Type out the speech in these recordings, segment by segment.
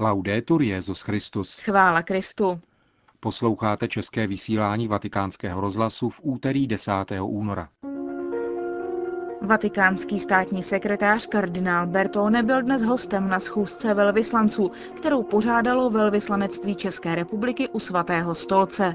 Laudetur Jezus Christus. Chvála Kristu. Posloucháte české vysílání Vatikánského rozhlasu v úterý 10. února. Vatikánský státní sekretář kardinál Bertone byl dnes hostem na schůzce velvyslanců, kterou pořádalo velvyslanectví České republiky u svatého stolce.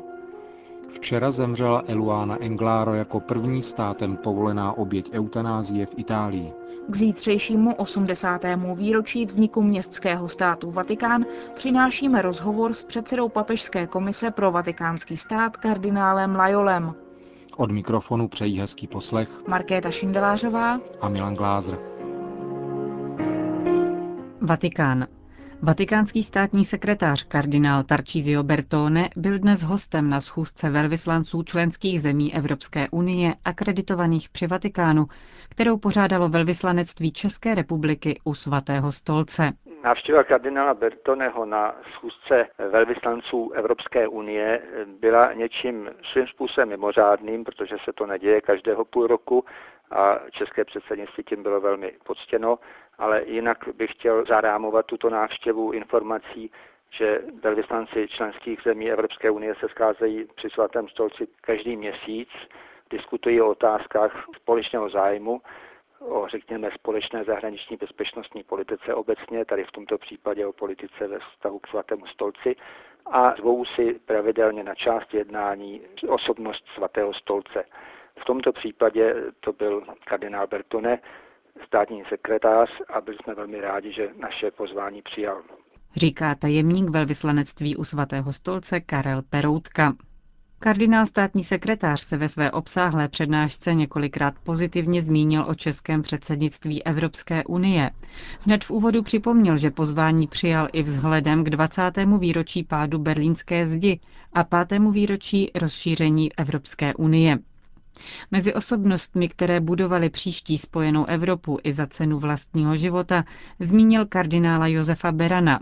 Včera zemřela Eluana Englaro jako první státem povolená oběť eutanázie v Itálii. K zítřejšímu 80. výročí vzniku městského státu Vatikán přinášíme rozhovor s předsedou Papežské komise pro vatikánský stát kardinálem Lajolem. Od mikrofonu přejí hezký poslech Markéta Šindelářová a Milan Glázer. Vatikán. Vatikánský státní sekretář kardinál Tarcísio Bertone byl dnes hostem na schůzce velvyslanců členských zemí Evropské unie akreditovaných při Vatikánu, kterou pořádalo velvyslanectví České republiky u svatého stolce. Návštěva kardinála Bertoneho na schůzce velvyslanců Evropské unie byla něčím svým způsobem mimořádným, protože se to neděje každého půl roku a české předsednictví tím bylo velmi poctěno, ale jinak bych chtěl zarámovat tuto návštěvu informací, že velvyslanci členských zemí Evropské unie se scházejí při svatém stolci každý měsíc, diskutují o otázkách společného zájmu, o, řekněme, společné zahraniční bezpečnostní politice obecně, tady v tomto případě o politice ve vztahu k svatému stolci a zvou si pravidelně na část jednání osobnost svatého stolce. V tomto případě to byl kardinál Bertone, státní sekretář a byli jsme velmi rádi, že naše pozvání přijal. Říká tajemník velvyslanectví u svatého stolce Karel Peroutka. Kardinál státní sekretář se ve své obsáhlé přednášce několikrát pozitivně zmínil o českém předsednictví Evropské unie. Hned v úvodu připomněl, že pozvání přijal i vzhledem k 20. výročí pádu berlínské zdi a 5. výročí rozšíření Evropské unie. Mezi osobnostmi, které budovaly příští spojenou Evropu i za cenu vlastního života, zmínil kardinála Josefa Berana.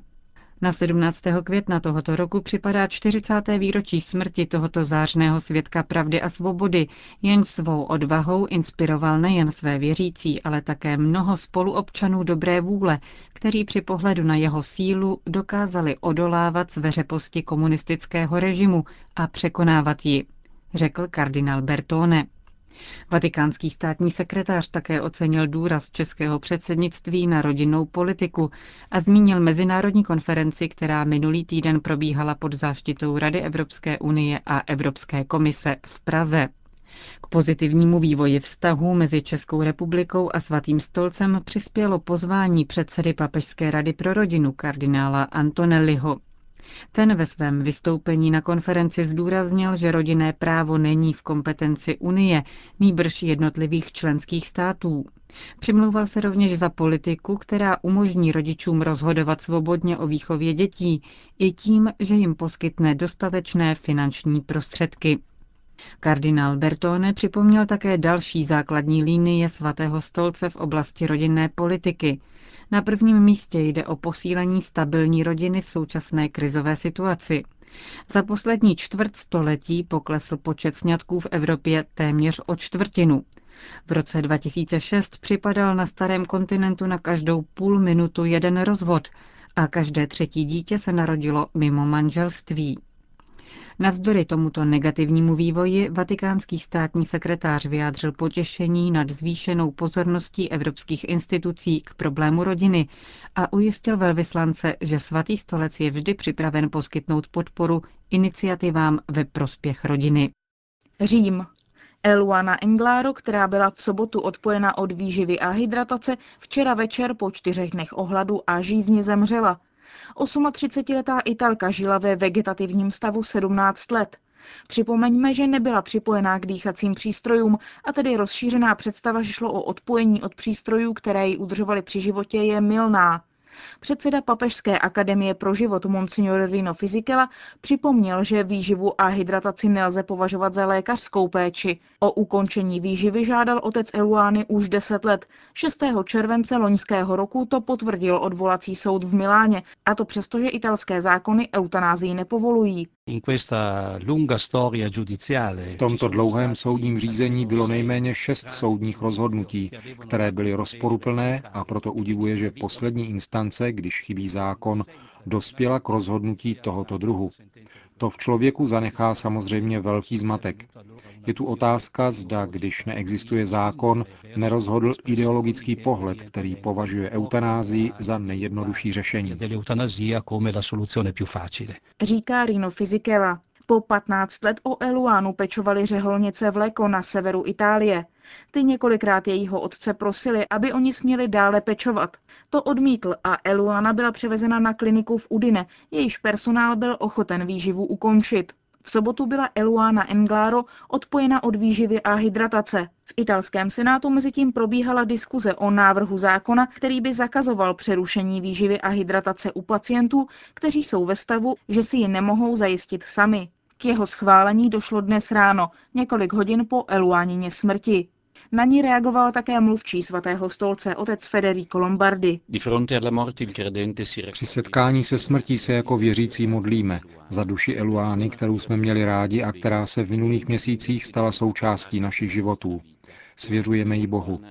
Na 17. května tohoto roku připadá 40. výročí smrti tohoto zářného svědka pravdy a svobody, jen svou odvahou inspiroval nejen své věřící, ale také mnoho spoluobčanů dobré vůle, kteří při pohledu na jeho sílu dokázali odolávat zveřeposti komunistického režimu a překonávat ji řekl kardinál Bertone. Vatikánský státní sekretář také ocenil důraz českého předsednictví na rodinnou politiku a zmínil mezinárodní konferenci, která minulý týden probíhala pod záštitou Rady Evropské unie a Evropské komise v Praze. K pozitivnímu vývoji vztahů mezi Českou republikou a Svatým stolcem přispělo pozvání předsedy Papežské rady pro rodinu kardinála Antonelliho. Ten ve svém vystoupení na konferenci zdůraznil, že rodinné právo není v kompetenci Unie, nýbrž jednotlivých členských států. Přimlouval se rovněž za politiku, která umožní rodičům rozhodovat svobodně o výchově dětí, i tím, že jim poskytne dostatečné finanční prostředky. Kardinál Bertone připomněl také další základní linie svatého stolce v oblasti rodinné politiky. Na prvním místě jde o posílení stabilní rodiny v současné krizové situaci. Za poslední čtvrt století poklesl počet sňatků v Evropě téměř o čtvrtinu. V roce 2006 připadal na starém kontinentu na každou půl minutu jeden rozvod a každé třetí dítě se narodilo mimo manželství. Navzdory tomuto negativnímu vývoji vatikánský státní sekretář vyjádřil potěšení nad zvýšenou pozorností evropských institucí k problému rodiny a ujistil velvyslance, že svatý stolec je vždy připraven poskytnout podporu iniciativám ve prospěch rodiny. Řím. Eluana Englaro, která byla v sobotu odpojena od výživy a hydratace, včera večer po čtyřech dnech ohladu a žízně zemřela. 38-letá Italka žila ve vegetativním stavu 17 let. Připomeňme, že nebyla připojená k dýchacím přístrojům a tedy rozšířená představa, že šlo o odpojení od přístrojů, které ji udržovaly při životě, je milná. Předseda Papežské akademie pro život Monsignor Rino Fizikela připomněl, že výživu a hydrataci nelze považovat za lékařskou péči. O ukončení výživy žádal otec Eluány už 10 let. 6. července loňského roku to potvrdil odvolací soud v Miláně, a to přesto, že italské zákony eutanázii nepovolují. V tomto dlouhém soudním řízení bylo nejméně šest soudních rozhodnutí, které byly rozporuplné a proto udivuje, že poslední instance, když chybí zákon, dospěla k rozhodnutí tohoto druhu. To v člověku zanechá samozřejmě velký zmatek. Je tu otázka, zda, když neexistuje zákon, nerozhodl ideologický pohled, který považuje eutanázii za nejjednodušší řešení. Říká Rino Fisichella. Po 15 let o Eluánu pečovali řeholnice v Leko na severu Itálie. Ty několikrát jejího otce prosili, aby oni směli dále pečovat. To odmítl a Eluana byla převezena na kliniku v Udine, jejíž personál byl ochoten výživu ukončit. V sobotu byla Eluana Englaro odpojena od výživy a hydratace. V italském senátu mezi tím probíhala diskuze o návrhu zákona, který by zakazoval přerušení výživy a hydratace u pacientů, kteří jsou ve stavu, že si ji nemohou zajistit sami. K jeho schválení došlo dnes ráno, několik hodin po Eluánině smrti. Na ní reagoval také mluvčí svatého stolce otec Federico Lombardi. Při setkání se smrtí se jako věřící modlíme za duši Eluány, kterou jsme měli rádi a která se v minulých měsících stala součástí našich životů. Svěřujeme ji Bohu.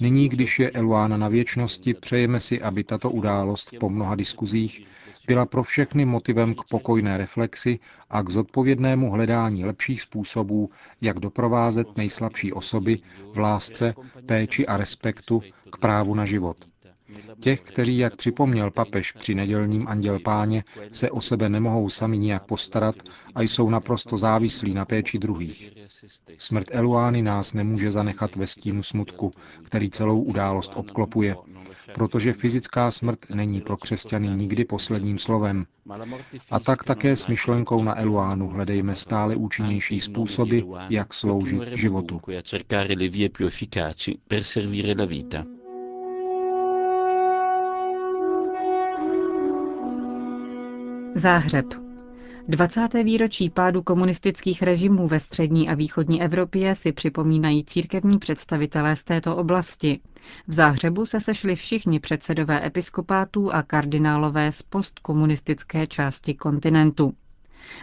Nyní, když je Eluána na věčnosti, přejeme si, aby tato událost po mnoha diskuzích byla pro všechny motivem k pokojné reflexi a k zodpovědnému hledání lepších způsobů, jak doprovázet nejslabší osoby v lásce, péči a respektu k právu na život. Těch, kteří, jak připomněl papež při nedělním anděl páně, se o sebe nemohou sami nijak postarat a jsou naprosto závislí na péči druhých. Smrt Eluány nás nemůže zanechat ve stínu smutku, který celou událost obklopuje, protože fyzická smrt není pro křesťany nikdy posledním slovem. A tak také s myšlenkou na Eluánu hledejme stále účinnější způsoby, jak sloužit životu. Záhřeb. 20. výročí pádu komunistických režimů ve střední a východní Evropě si připomínají církevní představitelé z této oblasti. V Záhřebu se sešli všichni předsedové episkopátů a kardinálové z postkomunistické části kontinentu.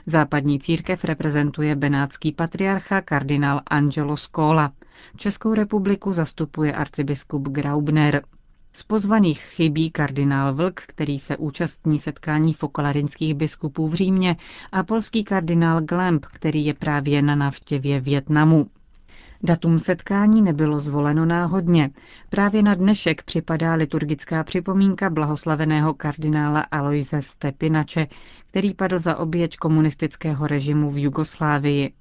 Západní církev reprezentuje benátský patriarcha kardinál Angelo Scola. Českou republiku zastupuje arcibiskup Graubner. Z pozvaných chybí kardinál Vlk, který se účastní setkání fokolarinských biskupů v Římě, a polský kardinál Glemp, který je právě na návštěvě Větnamu. Datum setkání nebylo zvoleno náhodně. Právě na dnešek připadá liturgická připomínka blahoslaveného kardinála Aloise Stepinače, který padl za oběť komunistického režimu v Jugoslávii.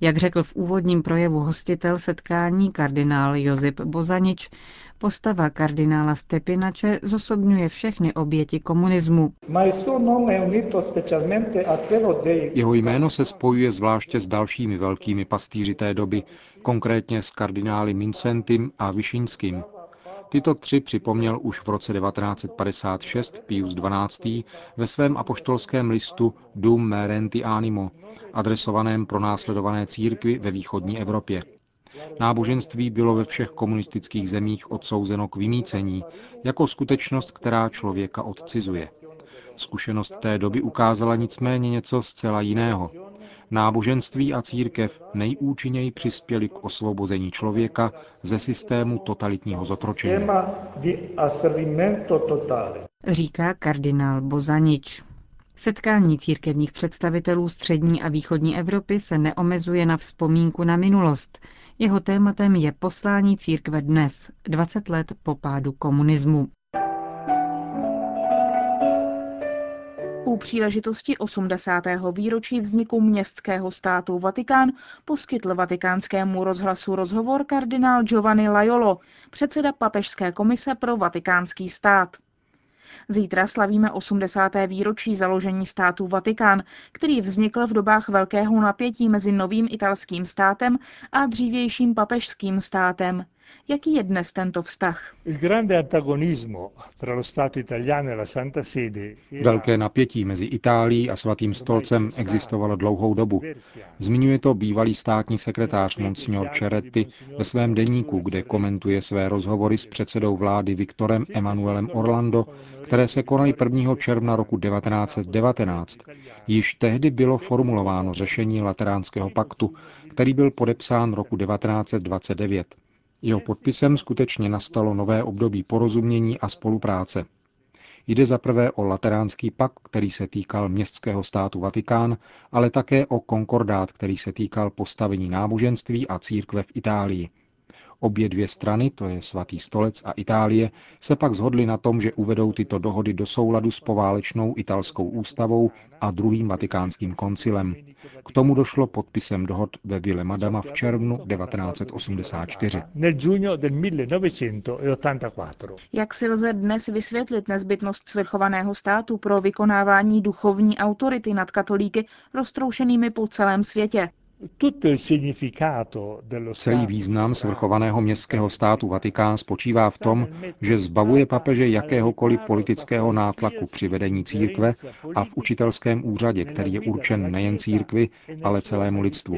Jak řekl v úvodním projevu hostitel setkání kardinál Josip Bozanič, postava kardinála Stepinače zosobňuje všechny oběti komunismu. Jeho jméno se spojuje zvláště s dalšími velkými pastýři té doby, konkrétně s kardinály Mincentem a Vyšínským. Tyto tři připomněl už v roce 1956 Pius XII. ve svém apoštolském listu Dum Merenti Animo, adresovaném pro následované církvy ve východní Evropě. Náboženství bylo ve všech komunistických zemích odsouzeno k vymícení, jako skutečnost, která člověka odcizuje. Zkušenost té doby ukázala nicméně něco zcela jiného. Náboženství a církev nejúčinněji přispěli k osvobození člověka ze systému totalitního zotročení. Říká kardinál Bozanič. Setkání církevních představitelů střední a východní Evropy se neomezuje na vzpomínku na minulost. Jeho tématem je poslání církve dnes, 20 let po pádu komunismu. U příležitosti 80. výročí vzniku městského státu Vatikán poskytl vatikánskému rozhlasu rozhovor kardinál Giovanni Laiolo, předseda papežské komise pro vatikánský stát. Zítra slavíme 80. výročí založení státu Vatikán, který vznikl v dobách velkého napětí mezi novým italským státem a dřívějším papežským státem. Jaký je dnes tento vztah? Velké napětí mezi Itálií a svatým stolcem existovalo dlouhou dobu. Zmiňuje to bývalý státní sekretář Monsignor Ceretti ve svém deníku, kde komentuje své rozhovory s předsedou vlády Viktorem Emanuelem Orlando, které se konaly 1. června roku 1919. Již tehdy bylo formulováno řešení Lateránského paktu, který byl podepsán roku 1929. Jeho podpisem skutečně nastalo nové období porozumění a spolupráce. Jde za prvé o Lateránský pakt, který se týkal městského státu Vatikán, ale také o konkordát, který se týkal postavení náboženství a církve v Itálii. Obě dvě strany, to je svatý stolec a Itálie, se pak zhodly na tom, že uvedou tyto dohody do souladu s poválečnou italskou ústavou a druhým vatikánským koncilem. K tomu došlo podpisem dohod ve Ville Madama v červnu 1984. Jak si lze dnes vysvětlit nezbytnost svrchovaného státu pro vykonávání duchovní autority nad katolíky roztroušenými po celém světě? Celý význam svrchovaného městského státu Vatikán spočívá v tom, že zbavuje papeže jakéhokoliv politického nátlaku při vedení církve a v učitelském úřadě, který je určen nejen církvi, ale celému lidstvu.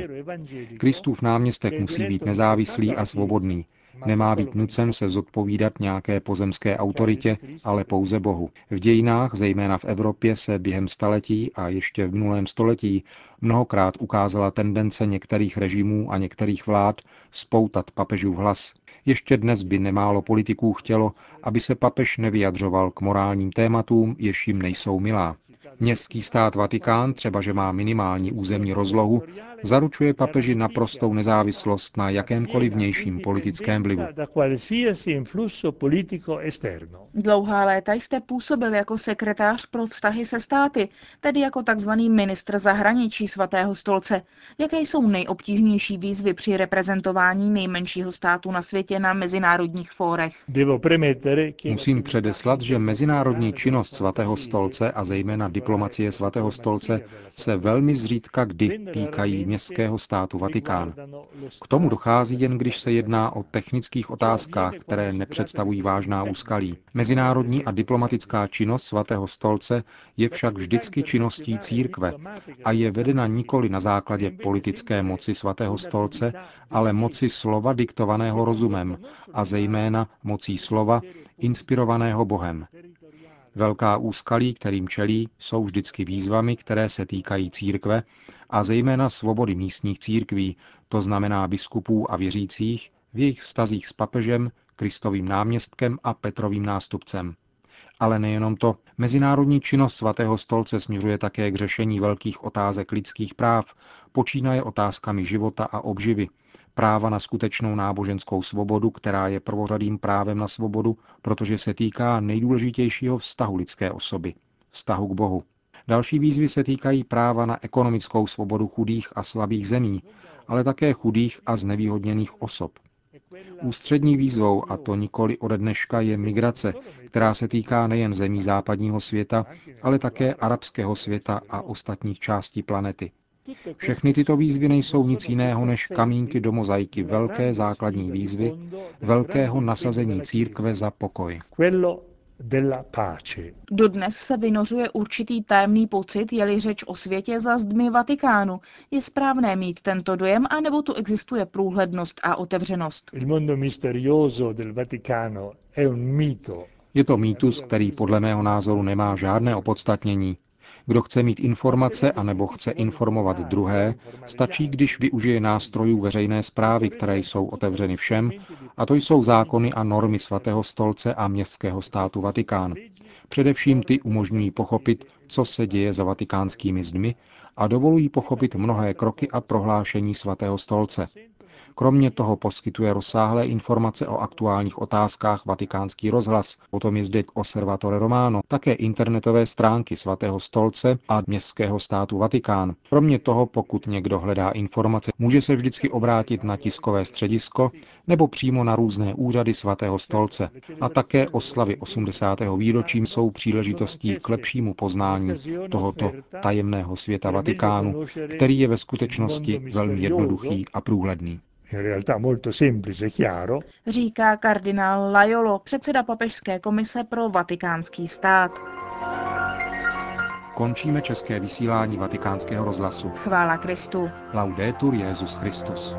Kristův náměstek musí být nezávislý a svobodný, Nemá být nucen se zodpovídat nějaké pozemské autoritě, ale pouze Bohu. V dějinách, zejména v Evropě, se během staletí a ještě v minulém století mnohokrát ukázala tendence některých režimů a některých vlád spoutat papežův hlas. Ještě dnes by nemálo politiků chtělo, aby se papež nevyjadřoval k morálním tématům, jež jim nejsou milá. Městský stát Vatikán, třeba že má minimální územní rozlohu, zaručuje papeži naprostou nezávislost na jakémkoliv vnějším politickém vlivu. Dlouhá léta jste působil jako sekretář pro vztahy se státy, tedy jako tzv. ministr zahraničí svatého stolce. Jaké jsou nejobtížnější výzvy při reprezentování nejmenšího státu na světě na mezinárodních fórech? Musím předeslat, že mezinárodní činnost svatého stolce a zejména diplomacie svatého stolce se velmi zřídka kdy týkají městského státu Vatikán. K tomu dochází jen, když se jedná o technických otázkách, které nepředstavují vážná úskalí. Mezinárodní a diplomatická činnost svatého stolce je však vždycky činností církve a je vedena nikoli na základě politické moci svatého stolce, ale moci slova diktovaného rozumem a zejména mocí slova inspirovaného Bohem. Velká úskalí, kterým čelí, jsou vždycky výzvami, které se týkají církve a zejména svobody místních církví, to znamená biskupů a věřících, v jejich vztazích s papežem, Kristovým náměstkem a Petrovým nástupcem. Ale nejenom to. Mezinárodní činnost svatého stolce směřuje také k řešení velkých otázek lidských práv, počínaje otázkami života a obživy, práva na skutečnou náboženskou svobodu, která je prvořadým právem na svobodu, protože se týká nejdůležitějšího vztahu lidské osoby, vztahu k Bohu. Další výzvy se týkají práva na ekonomickou svobodu chudých a slabých zemí, ale také chudých a znevýhodněných osob. Ústřední výzvou, a to nikoli ode dneška, je migrace, která se týká nejen zemí západního světa, ale také arabského světa a ostatních částí planety. Všechny tyto výzvy nejsou nic jiného než kamínky do mozaiky velké základní výzvy, velkého nasazení církve za pokoj. Dodnes se vynořuje určitý tajemný pocit, je-li řeč o světě za zdmi Vatikánu. Je správné mít tento dojem, anebo tu existuje průhlednost a otevřenost? Je to mýtus, který podle mého názoru nemá žádné opodstatnění. Kdo chce mít informace anebo chce informovat druhé, stačí, když využije nástrojů veřejné zprávy, které jsou otevřeny všem, a to jsou zákony a normy svatého stolce a městského státu Vatikán. Především ty umožňují pochopit, co se děje za vatikánskými zdmi a dovolují pochopit mnohé kroky a prohlášení svatého stolce. Kromě toho poskytuje rozsáhlé informace o aktuálních otázkách Vatikánský rozhlas, potom je zde Osservatore Romano, také internetové stránky svatého stolce a městského státu Vatikán. Kromě toho, pokud někdo hledá informace, může se vždycky obrátit na tiskové středisko nebo přímo na různé úřady svatého stolce. A také oslavy 80. výročím jsou příležitostí k lepšímu poznání tohoto tajemného světa Vatikánu, který je ve skutečnosti velmi jednoduchý a průhledný. E říká kardinál Lajolo, předseda papežské komise pro vatikánský stát. Končíme české vysílání vatikánského rozhlasu. Chvála Kristu. Laudetur Jezus Christus.